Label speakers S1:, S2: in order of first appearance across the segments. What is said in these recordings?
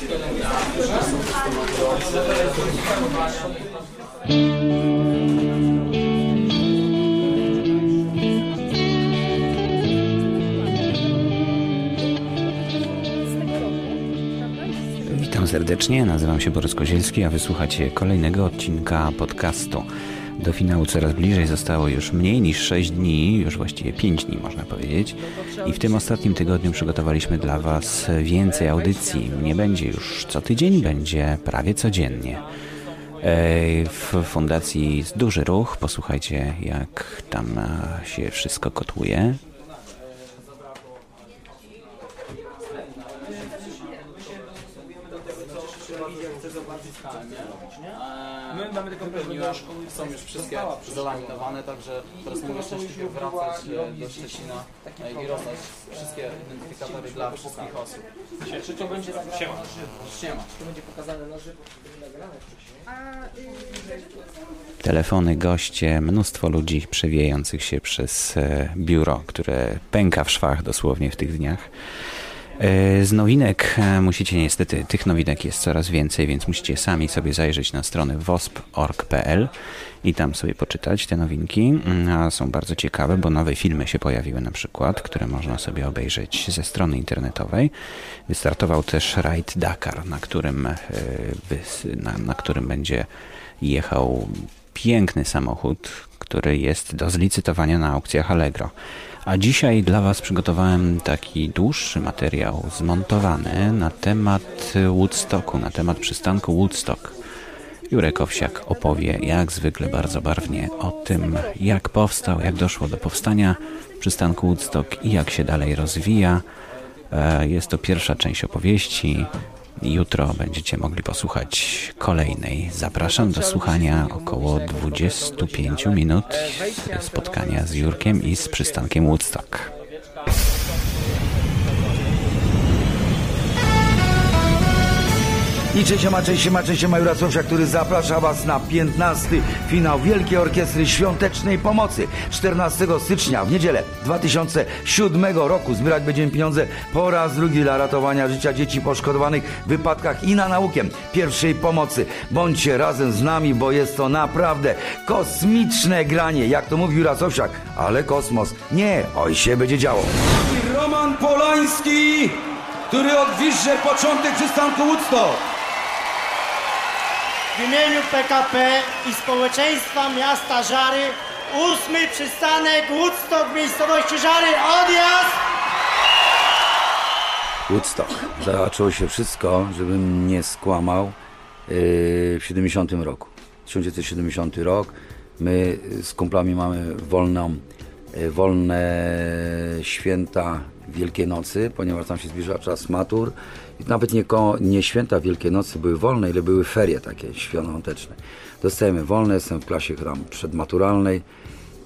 S1: Witam serdecznie, nazywam się Borys Kozielski, a wysłuchacie kolejnego odcinka podcastu. Do finału coraz bliżej zostało już mniej niż 6 dni, już właściwie 5 dni można powiedzieć. I w tym ostatnim tygodniu przygotowaliśmy dla Was więcej audycji. Nie będzie już co tydzień, będzie prawie codziennie. W fundacji duży ruch, posłuchajcie jak tam się wszystko kotłuje.
S2: My mamy tylko pewniła, są już wszystkie zalaminowane, także teraz mogę szczęśliwie wracać e, do Szczecina e, i rozdać wszystkie identyfikatory dla wszystkich osób.
S3: Czy to będzie nagrane
S2: Siema.
S3: na żywo?
S2: Siema.
S3: To będzie pokazane na żywo, to będzie nagrane wcześniej.
S1: Telefony, goście, mnóstwo ludzi przewijających się przez e, biuro, które pęka w szwach dosłownie w tych dniach. E, Z nowinek e, musicie niestety, tych nowinek jest coraz więcej, więc musicie sami sobie zajrzeć na stronę wosp.org.pl i tam sobie poczytać te nowinki. Mm, A są bardzo ciekawe, bo nowe filmy się pojawiły na przykład, które można sobie obejrzeć ze strony internetowej. Wystartował też Raid Dakar, na którym, e, na, na którym będzie jechał piękny samochód, który jest do zlicytowania na aukcjach Allegro. A dzisiaj dla Was przygotowałem taki dłuższy materiał zmontowany na temat Woodstocku, na temat przystanku Woodstock. Jurek Owsiak opowie jak zwykle bardzo barwnie o tym, jak powstał, jak doszło do powstania przystanku Woodstock i jak się dalej rozwija. E, Jest to pierwsza część opowieści. Jutro będziecie mogli posłuchać kolejnej. Zapraszam do słuchania około 25 minut spotkania z Jurkiem i z przystankiem Woodstock.
S4: I cześć, siema, cześć, siema, cześć, siema, Jura Słowsia, który zaprasza Was na 15. finał Wielkiej Orkiestry Świątecznej Pomocy. 14 stycznia w niedzielę 2007 roku zbierać będziemy pieniądze po raz drugi dla ratowania życia dzieci poszkodowanych w wypadkach i na naukę pierwszej pomocy. Bądźcie razem z nami, bo jest to naprawdę kosmiczne granie, jak to mówi Jura Sowsiak, ale kosmos nie, oj się będzie działo. Roman Polański, który odwisze początek przystanku Woodstock.
S5: W imieniu PKP i społeczeństwa miasta Żary ósmy przystanek Woodstock miejscowości Żary. Odjazd!
S4: Woodstock. Zaczęło się wszystko, żebym nie skłamał, yy, w 70 roku. 1970 rok. My z kumplami mamy wolną, yy, wolne święta Wielkiej Nocy, ponieważ tam się zbliża czas matur. Nawet nie, nie święta Wielkiej Nocy były wolne, ile były ferie takie świąteczne. Dostajemy wolne, jestem w klasie przedmaturalnej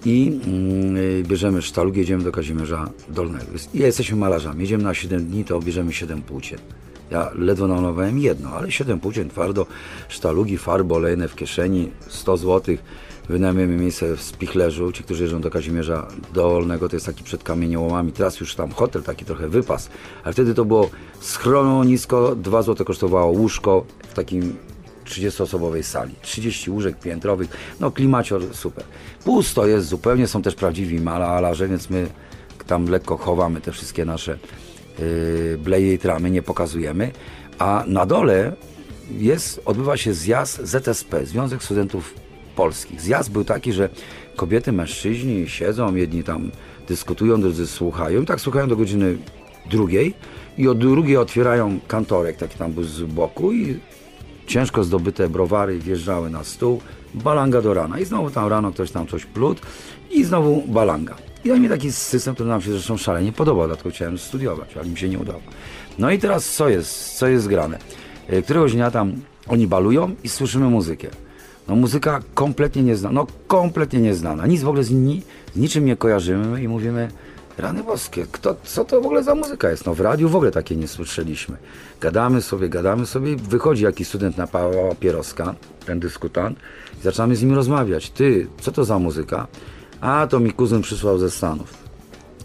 S4: i mm, bierzemy sztalugę, jedziemy do Kazimierza Dolnego. Ja jesteśmy malarzami, jedziemy na 7 dni, to bierzemy 7 płócien. Ja ledwo namalowałem jedno, ale 7 płócien twardo, sztalugi, farby olejne w kieszeni, 100 zł. Wynajmujemy miejsce w Spichlerzu. Ci, którzy jeżdżą do Kazimierza Dolnego, to jest taki przed kamieniołomami. Teraz już tam hotel, taki trochę wypas. Ale wtedy to było schronisko, 2 zł kosztowało łóżko w takim 30-osobowej sali. 30 łóżek piętrowych, no klimacior super. Pusto jest zupełnie, są też prawdziwi malarze, więc my tam lekko chowamy te wszystkie nasze yy, bleje i tramy, nie pokazujemy. A na dole jest, odbywa się zjazd ZSP, Związek Studentów Polskich. Zjazd był taki, że kobiety, mężczyźni siedzą, jedni tam dyskutują, drudzy słuchają i tak słuchają do godziny drugiej i od drugiej otwierają kantorek, taki tam był z boku i ciężko zdobyte browary wjeżdżały na stół, balanga do rana. I znowu tam rano ktoś tam coś plód i znowu balanga. I dał mi taki system, który nam się zresztą szalenie podobał, dlatego chciałem studiować, ale mi się nie udało. No i teraz co jest, co jest grane? E, Któregoś dnia tam oni balują i słyszymy muzykę. No muzyka kompletnie nieznana, no kompletnie nieznana. Nic w ogóle z, ni, z niczym nie kojarzymy i mówimy, rany boskie, kto, co to w ogóle za muzyka jest? No w radiu w ogóle takie nie słyszeliśmy. Gadamy sobie, gadamy sobie wychodzi jakiś student na papieroska, ten dyskutant i zaczynamy z nim rozmawiać. Ty, co to za muzyka? A, to mi kuzyn przysłał ze Stanów.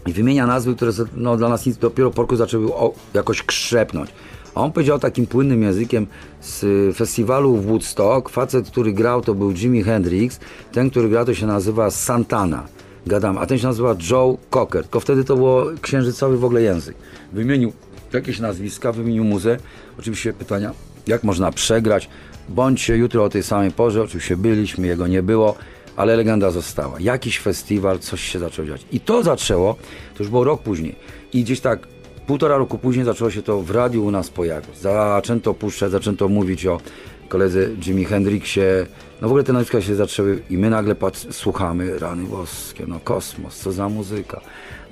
S4: I wymienia nazwy, które no, dla nas nic dopiero po roku zaczęły o, jakoś krzepnąć. A on powiedział takim płynnym językiem z festiwalu w Woodstock, facet, który grał to był Jimi Hendrix, ten, który grał to się nazywa Santana. Gadam, a ten się nazywa Joe Cocker. Tylko wtedy to było księżycowy w ogóle język. Wymienił jakieś nazwiska, wymienił muzę. Oczywiście pytania, jak można przegrać. Bądźcie jutro o tej samej porze, oczywiście byliśmy, jego nie było, ale legenda została. Jakiś festiwal, coś się zaczęło dziać. I to zaczęło, to już było rok później. I gdzieś tak półtora roku później zaczęło się to w radiu u nas pojawiać. Zaczęto puszczać, zaczęto mówić o koledze Jimi Hendrixie. No w ogóle te nazwiska się zaczęły i my nagle patrz, słuchamy, rany boskie, no kosmos, co za muzyka.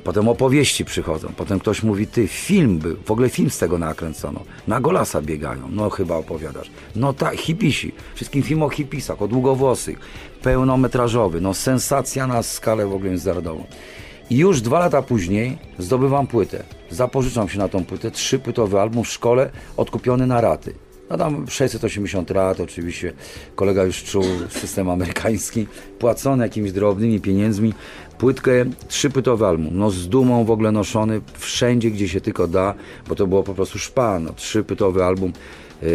S4: Potem opowieści przychodzą, potem ktoś mówi, ty, film był, w ogóle film z tego nakręcono. Na Golasa biegają, no chyba opowiadasz. No tak, hipisi, wszystkim film o hipisach, o długowłosych, pełnometrażowy, no sensacja na skalę w ogóle międzynarodową. I już dwa lata później zdobywam płytę. Zapożyczam się na tą płytę, trzypłytowy album w szkole, odkupiony na raty. No tam 680 rat, oczywiście kolega już czuł system amerykański, płacony jakimiś drobnymi pieniędzmi. Płytkę, trzypłytowy album, no z dumą w ogóle noszony wszędzie, gdzie się tylko da, bo to było po prostu szpan, no, trzypłytowy album yy,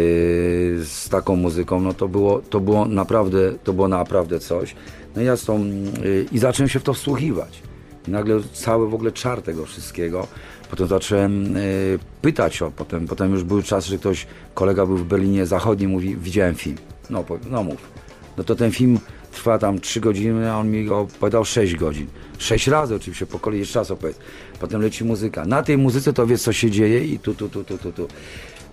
S4: z taką muzyką, no to było, to było naprawdę, to było naprawdę coś. No ja z tą, yy, i zacząłem się w to wsłuchiwać. I nagle cały w ogóle czar tego wszystkiego. Potem zacząłem y, pytać o, potem, potem już był czas, że ktoś, kolega był w Berlinie Zachodnim, mówi, widziałem film. No, no mów. No to ten film trwa tam 3 godziny, a on mi opowiadał 6 godzin. 6 razy oczywiście, po kolei jeszcze raz opowiedz. Potem leci muzyka. Na tej muzyce to wie, co się dzieje i tu, tu, tu, tu, tu, tu.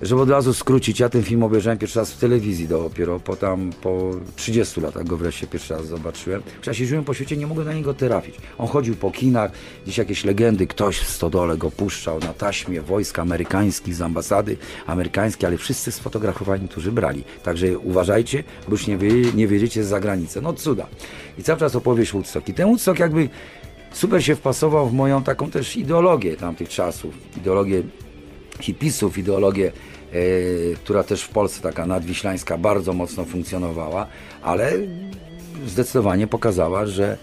S4: Żeby od razu skrócić, ja ten film obejrzałem pierwszy raz w telewizji dopiero, po tam, po 30 latach go wreszcie pierwszy raz zobaczyłem. Ja siedziałem po świecie, nie mogłem na niego trafić. On chodził po kinach, gdzieś jakieś legendy, ktoś w stodole go puszczał na taśmie wojsk amerykańskich z ambasady amerykańskiej, ale wszyscy sfotografowani, którzy brali. Także uważajcie, bo już nie, wy, nie wiedziecie z zagranicy. No cuda. I cały czas opowieść Woodstock. I ten Woodstock jakby super się wpasował w moją taką też ideologię tamtych czasów. Ideologię hipisów, ideologię, która też w Polsce taka nadwiślańska bardzo mocno funkcjonowała, ale zdecydowanie pokazała, że,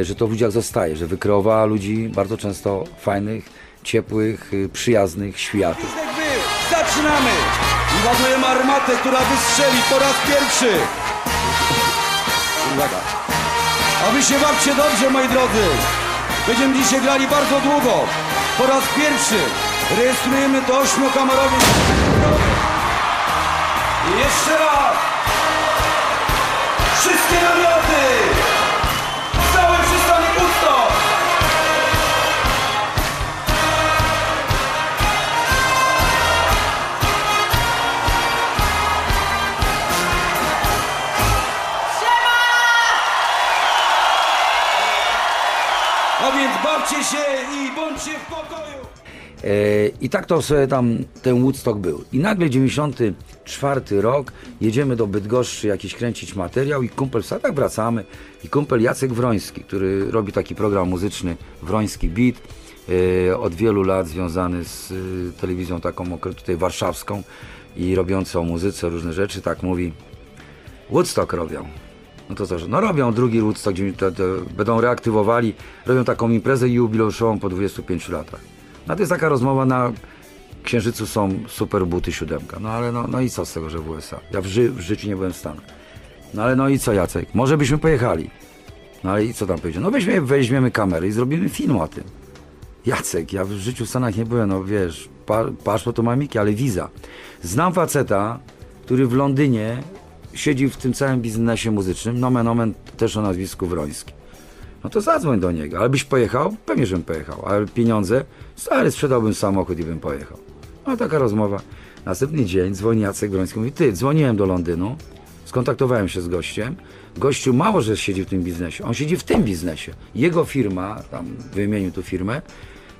S4: e, że to w ludziach zostaje, że wykreowała ludzi bardzo często fajnych, ciepłych, y, przyjaznych, światów.
S6: Zaczynamy! I ładujemy armatę, która wystrzeli po raz pierwszy! Uwaga! A wy się bawcie dobrze, moi drodzy! Będziemy dzisiaj grali bardzo długo. Po raz pierwszy rejestrujemy to ośmiokamerowy... I jeszcze raz! Wszystkie namioty! Cały przystanek Woodstock! A więc bawcie się i bądźcie w pokoju!
S4: E, I tak to sobie tam ten Woodstock był. I nagle 94 rok, jedziemy do Bydgoszczy jakiś kręcić materiał i kumpel, a tak wracamy, i kumpel Jacek Wroński, który robi taki program muzyczny Wroński Beat, e, od wielu lat związany z e, telewizją taką tutaj warszawską i robiącą muzyce różne rzeczy, tak mówi, Woodstock robią. No to co, no robią drugi Woodstock, gdzie będą reaktywowali, robią taką imprezę jubileuszową po 25 latach. No to jest taka rozmowa na Księżycu są super buty siódemka. No ale no, no i co z tego, że w USA? Ja w, ży w życiu nie byłem w Stanach. No ale no i co Jacek? Może byśmy pojechali. No ale i co tam powiedział? No weźmiemy, weźmiemy kamerę i zrobimy film o tym. Jacek, ja w życiu w Stanach nie byłem, no wiesz, pa, paszport to mamiki, ale wiza. Znam faceta, który w Londynie siedzi w tym całym biznesie muzycznym, nomen omen też o nazwisku Wroński. No to zadzwoń do niego. Ale byś pojechał? Pewnie, żebym pojechał. Ale pieniądze? Stary, sprzedałbym samochód i bym pojechał. No taka rozmowa. Następny dzień dzwoni Jacek Broński. Mówi, ty, dzwoniłem do Londynu, skontaktowałem się z gościem. Gościu mało, że siedzi w tym biznesie. On siedzi w tym biznesie. Jego firma, tam wymienił tu firmę,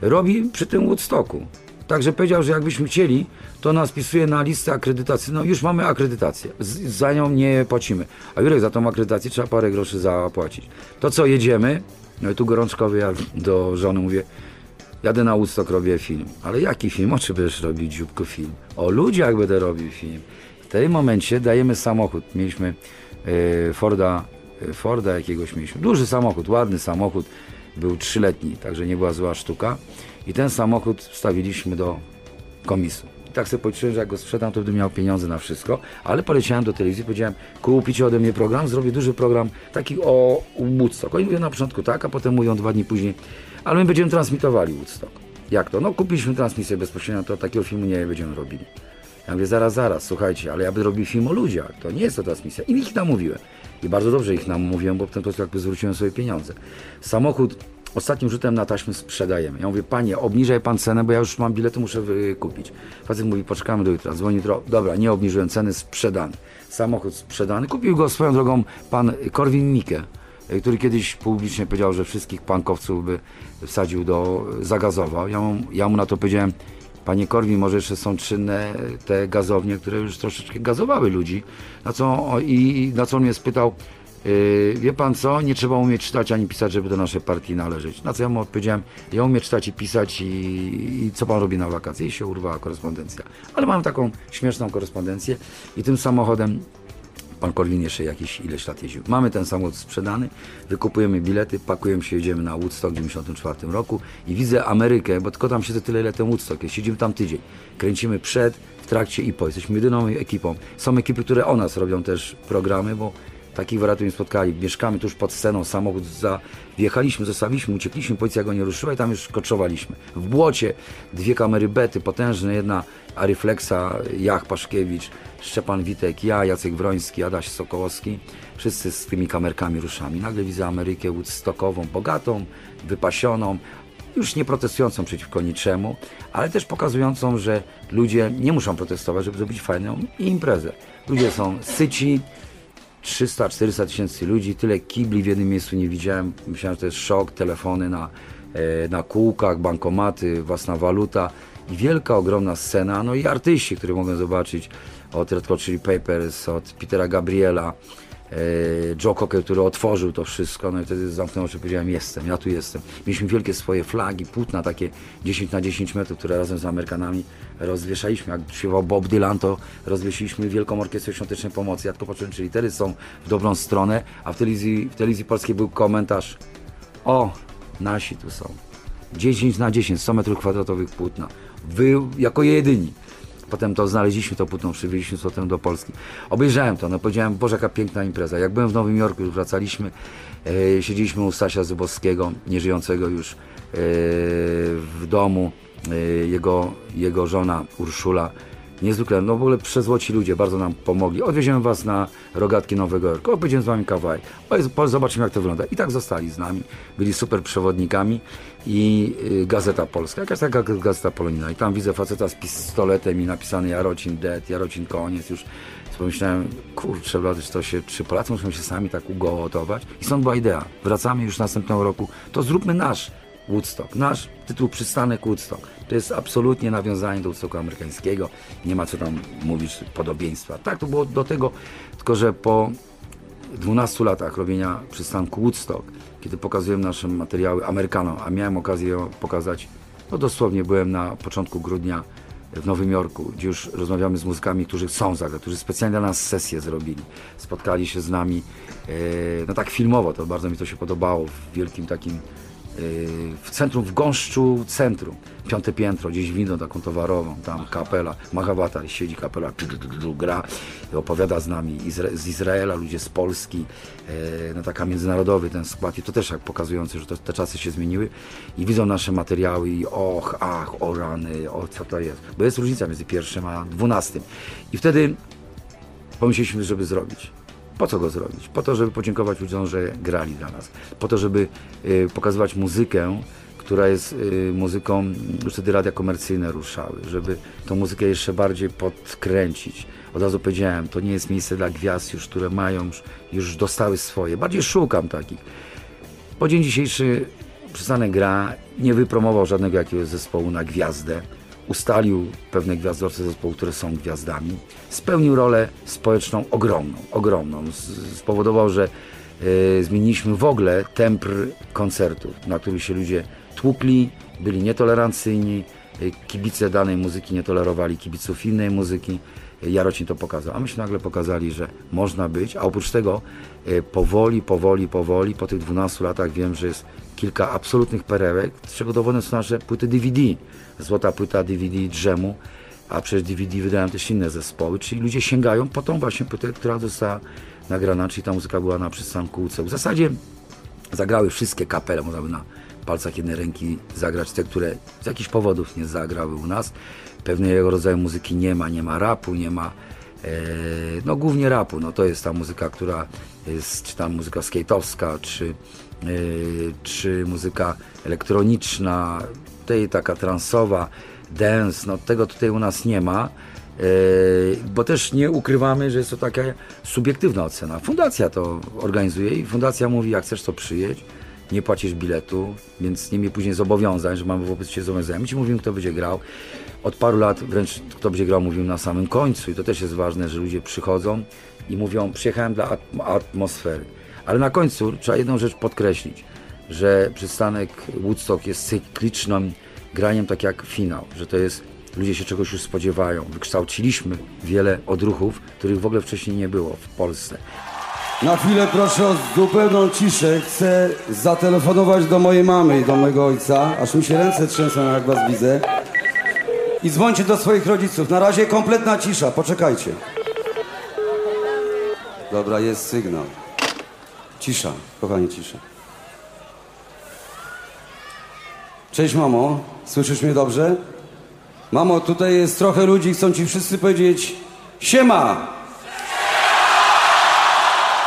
S4: robi przy tym Woodstocku. Także powiedział, że jakbyśmy chcieli, to nas pisuje na listę akredytacji. No już mamy akredytację, Z, za nią nie płacimy. A Jurek, za tą akredytację trzeba parę groszy zapłacić. To co, jedziemy? No i tu gorączkowy ja do żony mówię, jadę na Woodstock, robię film. Ale jaki film? O czym będziesz robił, dzióbku, film? O ludziach będę robił film. W tym momencie dajemy samochód. Mieliśmy e, Forda, e, Forda jakiegoś mieliśmy. Duży samochód, ładny samochód. Był trzyletni, także nie była zła sztuka. I ten samochód wstawiliśmy do komisu. tak sobie policzyłem, że jak go sprzedam, to będę miał pieniądze na wszystko, ale poleciałem do telewizji, powiedziałem, kupicie ode mnie program, zrobię duży program taki o Woodstock. Oni mówią na początku tak, a potem mówią dwa dni później, ale my będziemy transmitowali Woodstock. Jak to? No kupiliśmy transmisję bezpośrednio, to takiego filmu nie będziemy robili. Ja mówię, zaraz, zaraz, słuchajcie, ale ja bym robił film o ludziach, to nie jest to transmisja. I ich namówiłem. I bardzo dobrze ich namówiłem, bo w ten sposób jakby zwróciłem sobie pieniądze. Samochód ostatnim rzutem na taśmę sprzedajemy. Ja mówię, panie, obniżaj pan cenę, bo ja już mam bilety, muszę wykupić. Facet mówi, poczekamy do jutra, dzwoni jutro. Dobra, nie obniżyłem ceny, sprzedany. Samochód sprzedany. Kupił go swoją drogą pan Korwin Mikke, y, który kiedyś publicznie powiedział, że wszystkich pankowców by wsadził do, zagazował. Ja mu, ja mu na to powiedziałem, Panie Korwin, może jeszcze są czynne te gazownie, które już troszeczkę gazowały ludzi. Na co, I na co on mnie spytał, yy, wie pan co, nie trzeba umieć czytać ani pisać, żeby do naszej partii należeć. Na co ja mu odpowiedziałem, ja umiem czytać i pisać i, i co pan robi na wakacje? I się urwała korespondencja. Ale mam taką śmieszną korespondencję i tym samochodem Pan Korwin jeszcze jakieś ileś lat jeździł. Mamy ten samochód sprzedany, wykupujemy bilety, pakujemy się, jedziemy na Woodstock w 1994 roku i widzę Amerykę, bo tylko tam siedzę tyle, ile ten Woodstock jest. Siedzimy tam tydzień. Kręcimy przed, w trakcie i po. Jesteśmy jedyną ekipą. Są ekipy, które o nas robią też programy, bo takich wariatów nie spotkali. Mieszkamy tuż pod sceną, samochód za... Wjechaliśmy, zostawiliśmy, uciekliśmy, policja go nie ruszyła i tam już koczowaliśmy. W błocie dwie kamery bety, potężne, jedna Aryflexa, Jach Paszkiewicz, Szczepan Witek, ja, Jacek Wroński, Adaś Sokołowski. Wszyscy z tymi kamerkami ruszamy. Nagle widzę Amerykę Woodstockową, bogatą, wypasioną, już nie protestującą przeciwko niczemu, ale też pokazującą, że ludzie nie muszą protestować, żeby zrobić fajną imprezę. Ludzie są syci, 300-400 tysięcy ludzi, tyle kibli w jednym miejscu nie widziałem. Myślałem, że to jest szok, telefony na, e, na kółkach, bankomaty, własna waluta i wielka, ogromna scena, no i artyści, które mogę zobaczyć od Red Hot Chili Peppers, od Petera Gabriela, e, Joe Cocker, który otworzył to wszystko, no i wtedy zamknąłem oczy i powiedziałem, jestem, ja tu jestem. Mieliśmy wielkie swoje flagi, płótna takie 10 na 10 metrów, które razem z Amerykanami rozwieszaliśmy. Jak śpiewał Bob Dylan, to rozwiesiliśmy Wielką Orkiestrę Świątecznej Pomocy. Ja tylko poczułem, czy litery są w dobrą stronę, a w telewizji, w telewizji polskiej był komentarz, o, nasi tu są. 10 na 10, 100 metrów kwadratowych płótna. Wy jako jedyni. Potem to znaleźliśmy to płótno, przywieźliśmy z potem do Polski. Obejrzałem to, no powiedziałem, Boże, jaka piękna impreza. Jak byłem w Nowym Jorku, już wracaliśmy, e, siedzieliśmy u Stasia Zybowskiego, nieżyjącego już e, w domu. E, jego, jego żona Urszula niezwykle, no w ogóle przezłoci ludzie, bardzo nam pomogli. Odwieziemy was na rogatki Nowego Jorku, opowiedziałem z wami kawałek, zobaczymy jak to wygląda. I tak zostali z nami, byli super przewodnikami. I y, Gazeta Polska, jakaś taka Gazeta Polonina. I tam widzę faceta z pistoletem i napisany Jarocin dead, Jarocin koniec, już pomyślałem, kurczę, to się, czy Polacy muszą się sami tak ugotować? I stąd była idea, wracamy już następnego roku, to zróbmy nasz Woodstock. Nasz tytuł Przystanek Woodstock. To jest absolutnie nawiązanie do Woodstocku amerykańskiego. Nie ma co tam mówić podobieństwa. Tak to było do tego, tylko że po 12 latach robienia przystanku Woodstock, kiedy pokazujemy nasze materiały Amerykanom, a miałem okazję pokazać, no dosłownie byłem na początku grudnia w Nowym Jorku, gdzie już rozmawiamy z muzykami, którzy chcą zagrać, którzy specjalnie dla nas sesję zrobili. Spotkali się z nami, e, no tak filmowo, to bardzo mi to się podobało, w wielkim takim w centrum, w gąszczu centrum. Piąte piętro, gdzieś windą taką towarową, tam kapela, Mahawatar siedzi kapela, gra, opowiada z nami z Izraela, ludzie z Polski, e, no taka międzynarodowy ten skład i to też jak pokazujący, że to, te czasy się zmieniły i widzą nasze materiały i och, ach, o rany, o co to jest, bo jest różnica między pierwszym a dwunastym i wtedy pomyśleliśmy, żeby zrobić. Po co go zrobić? Po to, żeby podziękować ludziom, że grali dla nas. Po to, żeby y, pokazywać muzykę, która jest y, muzyką, już wtedy radia komercyjne ruszały, żeby tą muzykę jeszcze bardziej podkręcić. Od razu powiedziałem, to nie jest miejsce dla gwiazd już, które mają, już, dostały swoje. Bardziej szukam takich. Po dzień dzisiejszy przystanek gra nie wypromował żadnego jakiegoś zespołu na gwiazdę ustalił pewne gwiazdorce zespołu, które są gwiazdami. Spełnił rolę społeczną ogromną, ogromną. Spowodował, że e, zmieniliśmy w ogóle tempr koncertów, na których się ludzie tłukli, byli nietolerancyjni, e, kibice danej muzyki nie tolerowali kibiców innej muzyki. E, Jarocin to pokazał, a myśmy nagle pokazali, że można być, a oprócz tego powoli, powoli, powoli, po tych 12 latach wiem, że jest kilka absolutnych perełek, z czego dowodem są nasze płyty DVD. Złota płyta DVD Drzemu, a przez DVD wydają też inne zespoły, czyli ludzie sięgają po tą właśnie płytę, która została nagrana, czyli ta muzyka była na przystanku UC. W zasadzie zagrały wszystkie kapele, można by na palcach jednej ręki zagrać te, które z jakichś powodów nie zagrały u nas. Pewnego rodzaju muzyki nie ma, nie ma rapu, nie ma e, no głównie rapu, no to jest ta muzyka, która jest, czy tam muzyka skate'owska, czy, e, czy muzyka elektroniczna, tej taka transowa, dance, no tego tutaj u nas nie ma. E, bo też nie ukrywamy, że jest to taka subiektywna ocena. Fundacja to organizuje i fundacja mówi, jak chcesz to przyjeść, nie płacisz biletu, więc nie miej później zobowiązań, że mamy wobec Ciebie zobowiązania. My Ci mówimy, kto będzie grał. Od paru lat wręcz kto będzie grał mówimy na samym końcu i to też jest ważne, że ludzie przychodzą i mówią, przyjechałem dla atm- atmosfery. Ale na końcu trzeba jedną rzecz podkreślić, że przystanek Woodstock jest cyklicznym graniem tak jak finał, że to jest ludzie się czegoś już spodziewają. Wykształciliśmy wiele odruchów, których w ogóle wcześniej nie było w Polsce.
S6: Na chwilę proszę o zupełną ciszę. Chcę zatelefonować do mojej mamy i do mojego ojca, aż mi się ręce trzęsą, jak was widzę. I dzwońcie do swoich rodziców. Na razie kompletna cisza, poczekajcie. Dobra, jest sygnał. Cisza, kochanie, cisza. Cześć mamo, słyszysz mnie dobrze? Mamo, tutaj jest trochę ludzi, chcą ci wszyscy powiedzieć siema!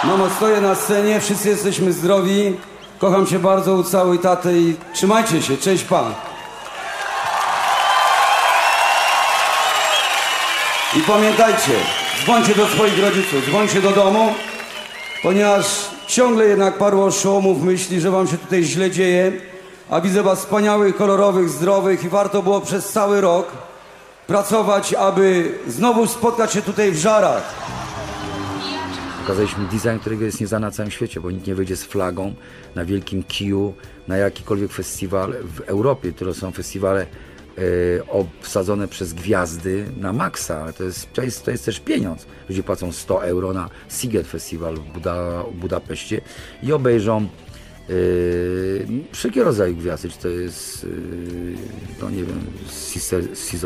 S6: Mamo, stoję na scenie, wszyscy jesteśmy zdrowi. Kocham się bardzo, ucałuj tatę i trzymajcie się, cześć pa. I pamiętajcie, dzwońcie do swoich rodziców, dzwońcie do domu, ponieważ ciągle jednak paru oszołomów myśli, że wam się tutaj źle dzieje, a widzę was wspaniałych, kolorowych, zdrowych i warto było przez cały rok pracować, aby znowu spotkać się tutaj w żarach.
S4: Pokazaliśmy design, którego jest nieznany na całym świecie, bo nikt nie wyjdzie z flagą na wielkim kiju, na jakikolwiek festiwal w Europie, które są festiwale obsadzone przez gwiazdy na maksa, ale to jest, to, jest, to jest też pieniądz. Ludzie płacą 100 euro na Siget Festiwal w, Buda, Budapeszcie i obejrzą Yy, wszelkie rodzaje gwiazdy, czy to jest, yy, nie wiem, Sister,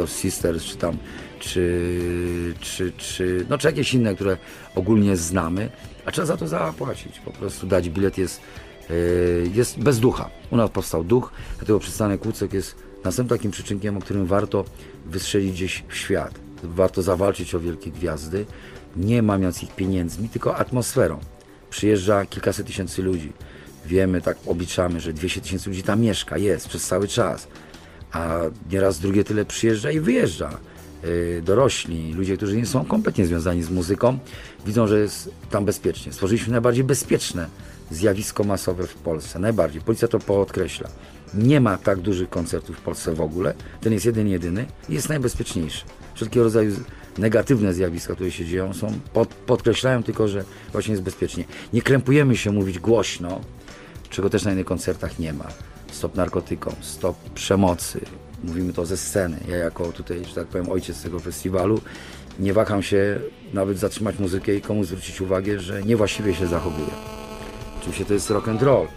S4: Sisters, czy tam, czy, czy, czy, no czy jakieś inne, które ogólnie znamy, a trzeba za to zapłacić, po prostu dać bilet jest, yy, jest bez ducha. U nas powstał duch, dlatego przystanek Łucek jest następnym takim przyczynkiem, o którym warto wystrzelić gdzieś w świat. Warto zawalczyć o wielkie gwiazdy, nie mamiąc ich pieniędzmi, tylko atmosferą. Przyjeżdża kilkaset tysięcy ludzi. Wiemy, tak obliczamy, że 200 tysięcy ludzi tam mieszka, jest przez cały czas. A nieraz drugie tyle przyjeżdża i wyjeżdża. Yy, Dorośli, ludzie, którzy nie są kompletnie związani z muzyką, widzą, że jest tam bezpiecznie. Stworzyliśmy najbardziej bezpieczne zjawisko masowe w Polsce. Najbardziej. Policja to podkreśla. Nie ma tak dużych koncertów w Polsce w ogóle. Ten jest jeden, jedyny i jest najbezpieczniejszy. Wszelkiego rodzaju negatywne zjawiska, które się dzieją, są pod, podkreślają tylko, że właśnie jest bezpiecznie. Nie krępujemy się mówić głośno, czego też na innych koncertach nie ma. Stop narkotykom, stop przemocy. Mówimy to ze sceny. Ja jako tutaj, że tak powiem, ojciec tego festiwalu nie waham się nawet zatrzymać muzykę i komuś zwrócić uwagę, że niewłaściwie się zachowuje. Oczywiście to jest rock and roll.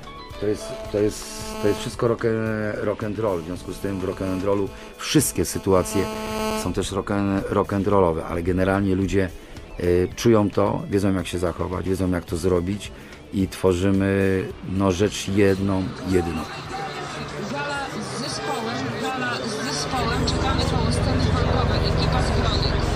S4: To jest, to jest, to jest wszystko rock, rock and roll. W związku z tym w rock and rollu wszystkie sytuacje są też rock and, rock and rollowe, ale generalnie ludzie y, czują to, wiedzą jak się zachować, wiedzą jak to zrobić i tworzymy no, rzecz jedną, jedyną.
S7: Gala z zespołem, gala z zespołem, czekamy koło sceny folkowej, ekipa zbrojnych.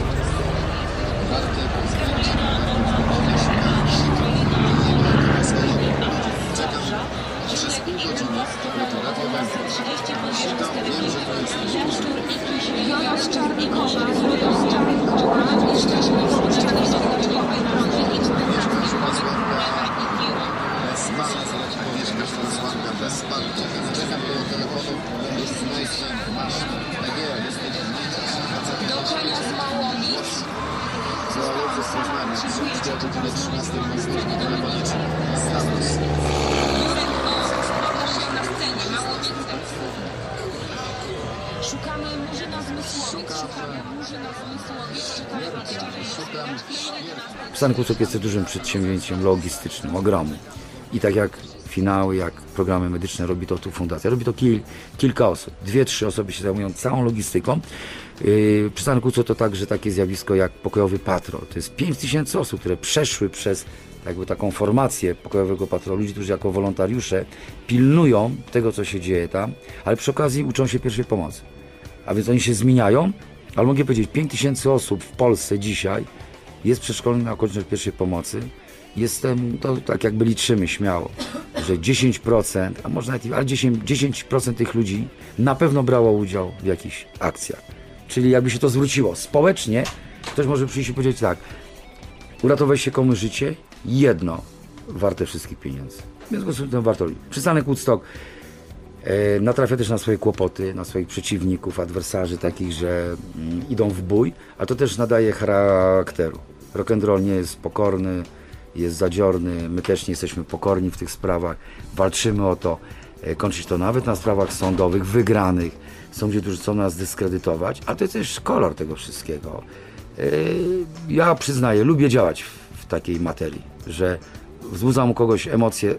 S7: Jojo z Czarnkowa, Jojo z Czarnkowa i szczęśliwie spotkanie z Pilaczkowej na rondzie i Do Czenia z Małowic. Pokaż się na. Szukamy Murzyna Zmysłowic, szukamy Murzyna Zmysłowic,
S4: Usług jest dużym przedsięwzięciem logistycznym, ogromnym. I tak jak finały, jak programy medyczne robi to tu fundacja. Robi to kil, kilka osób. Dwie, trzy osoby się zajmują całą logistyką. Yy, Przystanek Woodstock to także takie zjawisko jak pokojowy patrol. To jest 5 tysięcy osób, które przeszły przez jakby taką formację pokojowego patrolu, ludzi, którzy jako wolontariusze pilnują tego, co się dzieje tam, ale przy okazji uczą się pierwszej pomocy. A więc oni się zmieniają, ale mogę powiedzieć, 5 tysięcy osób w Polsce dzisiaj jest przeszkolonych na okoliczność pierwszej pomocy. Jestem, to tak jakby liczymy śmiało, że 10%, a może nawet, ale 10%, 10% tych ludzi na pewno brało udział w jakichś akcjach. Czyli jakby się to zwróciło. Społecznie ktoś może przyjść i powiedzieć tak, uratowałeś się komuś życie, jedno warte wszystkich pieniędzy. W związku z tym warto. Przystanek Woodstock e, natrafia też na swoje kłopoty, na swoich przeciwników, adwersarzy takich, że mm, idą w bój, a to też nadaje charakteru. Rock and roll nie jest pokorny, jest zadziorny, my też nie jesteśmy pokorni w tych sprawach, walczymy o to, e, to nawet na sprawach sądowych, wygranych. Są ludzie, którzy chcą nas dyskredytować, a to jest też kolor tego wszystkiego. E, Ja przyznaję, lubię działać w, takiej materii, że wzbudzam u kogoś emocje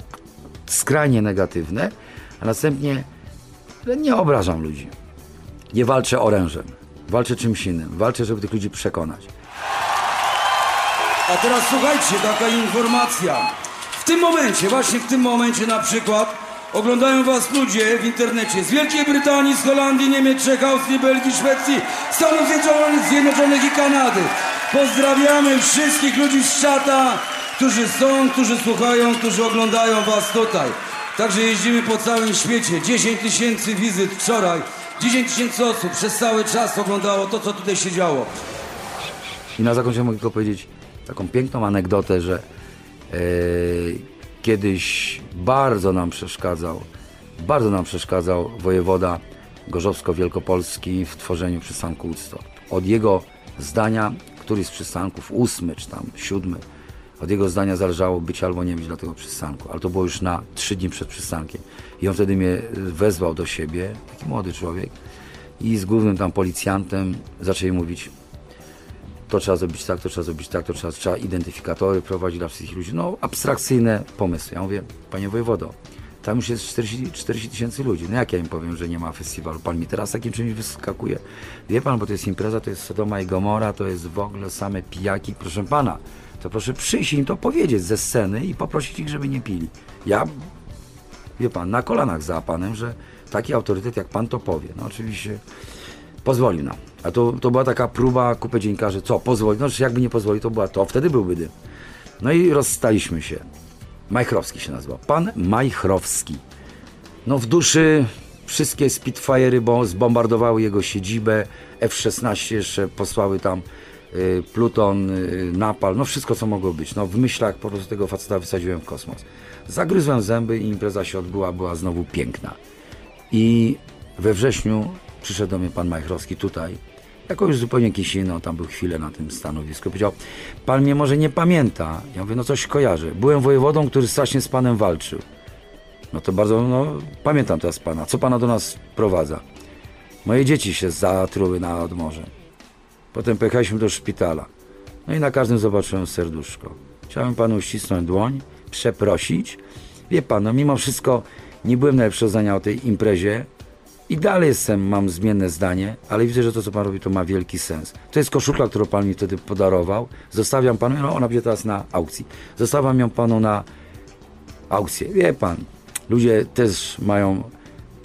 S4: skrajnie negatywne, a następnie nie obrażam ludzi. Nie walczę orężem, walczę czymś innym, walczę, żeby tych ludzi przekonać.
S6: A teraz słuchajcie, taka informacja. W tym momencie, właśnie w tym momencie na przykład oglądają was ludzie w internecie z Wielkiej Brytanii, z Holandii, Niemiec, Czech, Austrii, Belgii, Szwecji, Stanów Zjednoczonych, i Kanady. Pozdrawiamy wszystkich ludzi z czata, którzy są, którzy słuchają, którzy oglądają was tutaj. Także jeździmy po całym świecie. 10 tysięcy wizyt wczoraj. 10 tysięcy osób przez cały czas oglądało to, co tutaj się działo.
S4: I na zakończenie mogę tylko powiedzieć taką piękną anegdotę, że e, kiedyś bardzo nam przeszkadzał, bardzo nam przeszkadzał wojewoda Gorzowsko-Wielkopolski w tworzeniu przystanku Woodstock. Od jego zdania, któryś z przystanków, ósmy czy tam siódmy, od jego zdania zależało być albo nie być dla tego przystanku. Ale to było już na trzy dni przed przystankiem. I on wtedy mnie wezwał do siebie, taki młody człowiek, i z głównym tam policjantem zaczęli mówić, to trzeba zrobić tak, to trzeba zrobić tak, to trzeba, trzeba identyfikatory prowadzić dla wszystkich ludzi. No, abstrakcyjne pomysły. Ja mówię, panie wojewodo, tam już jest 40 40 tysięcy ludzi. No jak ja im powiem, że nie ma festiwalu? Pan mi teraz takim czymś wyskakuje. Wie pan, bo to jest impreza, to jest Sodoma i Gomora, to jest w ogóle same pijaki. Proszę pana, to proszę przyjść im to powiedzieć ze sceny i poprosić ich, żeby nie pili. Ja, wie pan, na kolanach za panem, że taki autorytet jak pan to powie. No oczywiście pozwolił nam. A to, to była taka próba kupy dziennikarzy, co, pozwoli, no jakby nie pozwolił, to była to, wtedy byłby dym. No i rozstaliśmy się. Majchrowski się nazywał. Pan Majchrowski. No w duszy wszystkie Spitfire'y bo zbombardowały jego siedzibę, F-16 jeszcze posłały tam y, Pluton, y, Napal, no wszystko co mogło być. No w myślach po prostu tego faceta wysadziłem w kosmos. Zagryzłem zęby i impreza się odbyła, była znowu piękna. I we wrześniu przyszedł do mnie pan Majchrowski tutaj, jako już zupełnie jakiś on tam był chwilę na tym stanowisku. Powiedział, pan mnie może nie pamięta. Ja mówię, no coś kojarzę. Byłem wojewodą, który strasznie z panem walczył. No to bardzo, no pamiętam teraz pana. Co pana do nas prowadza? Moje dzieci się zatruły nad morzem. Potem pojechaliśmy do szpitala. No i na każdym zobaczyłem serduszko. Chciałem panu ścisnąć dłoń, przeprosić. Wie pan, no mimo wszystko nie byłem najlepszego zdania o tej imprezie i dalej jestem, mam zmienne zdanie, ale widzę, że to, co pan robi, to ma wielki sens. To jest koszulka, którą pan mi wtedy podarował. Zostawiam panu, no ona będzie teraz na aukcji. Zostawiam ją panu na aukcję. Wie pan, ludzie też mają,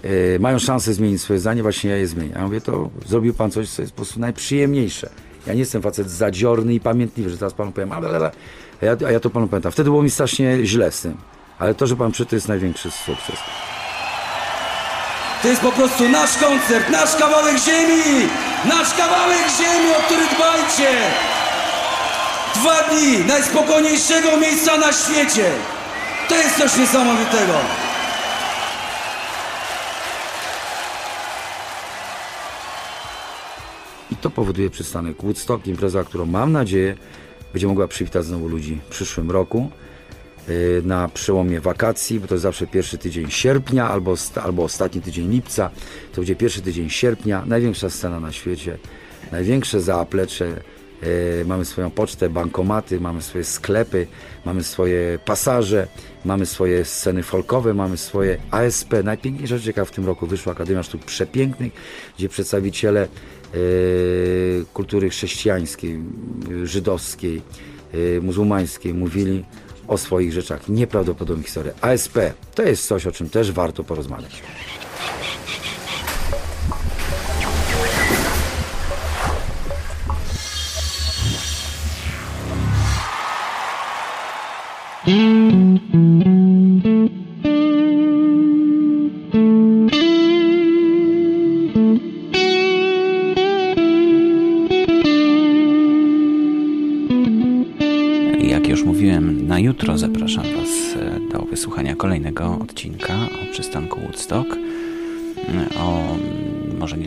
S4: e, mają szansę zmienić swoje zdanie, właśnie ja je zmienię. Ja mówię, to zrobił pan coś, co jest po prostu najprzyjemniejsze. Ja nie jestem facet zadziorny i pamiętliwy, że teraz panu powiem, ale, ale, a ja, a ja to panu pamiętam. Wtedy było mi strasznie źle z tym. Ale to, że pan przyszedł, to jest największy sukces.
S6: To jest po prostu nasz koncert, nasz kawałek ziemi! Nasz kawałek ziemi, o który dbajcie! Dwa dni najspokojniejszego miejsca na świecie! To jest coś niesamowitego!
S4: I to powoduje przystanek Woodstock, impreza, którą mam nadzieję będzie mogła przywitać znowu ludzi w przyszłym roku. Yy, Na przełomie wakacji, bo to jest zawsze pierwszy tydzień sierpnia albo, albo ostatni tydzień lipca. To będzie pierwszy tydzień sierpnia, największa scena na świecie, największe zaplecze. Yy, Mamy swoją pocztę, bankomaty, mamy swoje sklepy, mamy swoje pasaże, mamy swoje sceny folkowe, mamy swoje ASP. Najpiękniejsza rzecz, jaka w tym roku wyszła, Akademia Sztuk Przepięknych, gdzie przedstawiciele y, kultury chrześcijańskiej, y, żydowskiej, y, muzułmańskiej mówili o swoich rzeczach. Nieprawdopodobna historia. ASP to jest coś, o czym też warto porozmawiać.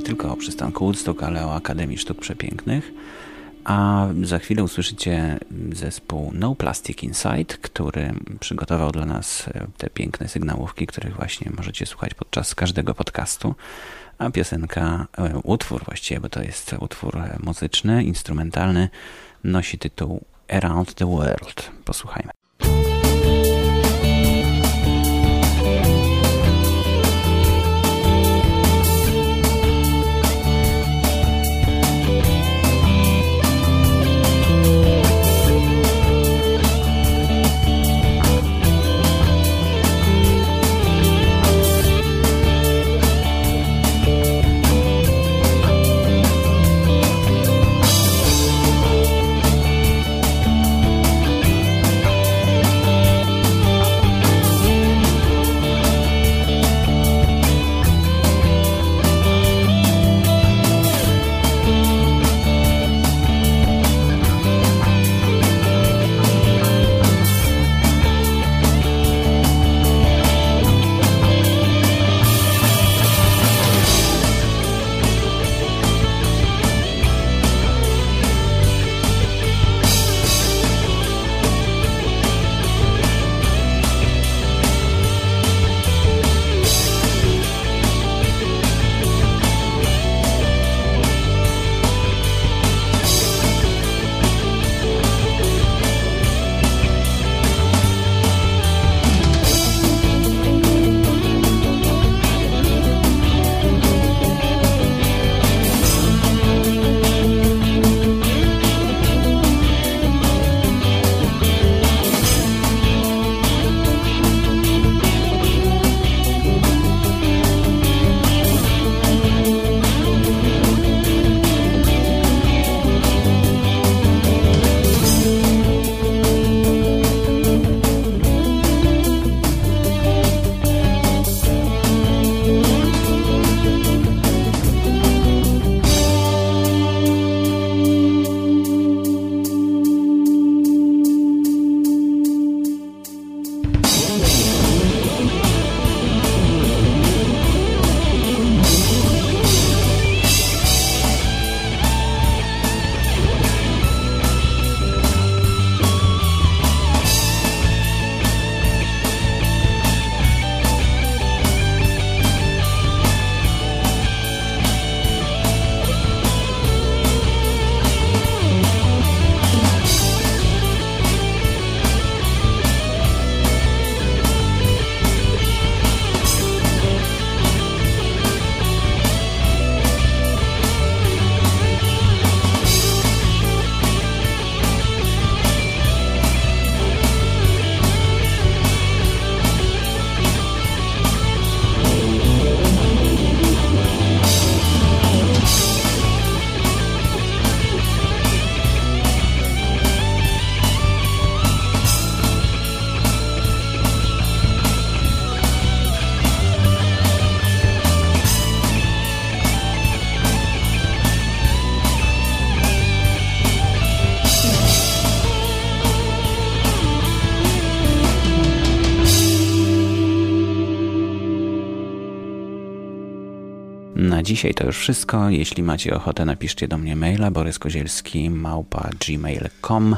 S1: Nie tylko o przystanku Woodstock, ale o Akademii Sztuk Przepięknych. A za chwilę usłyszycie zespół No Plastic Inside, który przygotował dla nas te piękne sygnałówki, których właśnie możecie słuchać podczas każdego podcastu. A piosenka, e, utwór właściwie, bo to jest utwór muzyczny, instrumentalny, nosi tytuł Around the World. Posłuchajmy. Dzisiaj to już wszystko. Jeśli macie ochotę, napiszcie do mnie maila boryskozielski małpa gmail.com.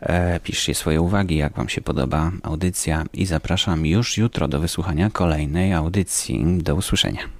S1: E, Piszcie swoje uwagi, jak Wam się podoba audycja i zapraszam już jutro do wysłuchania kolejnej audycji. Do usłyszenia.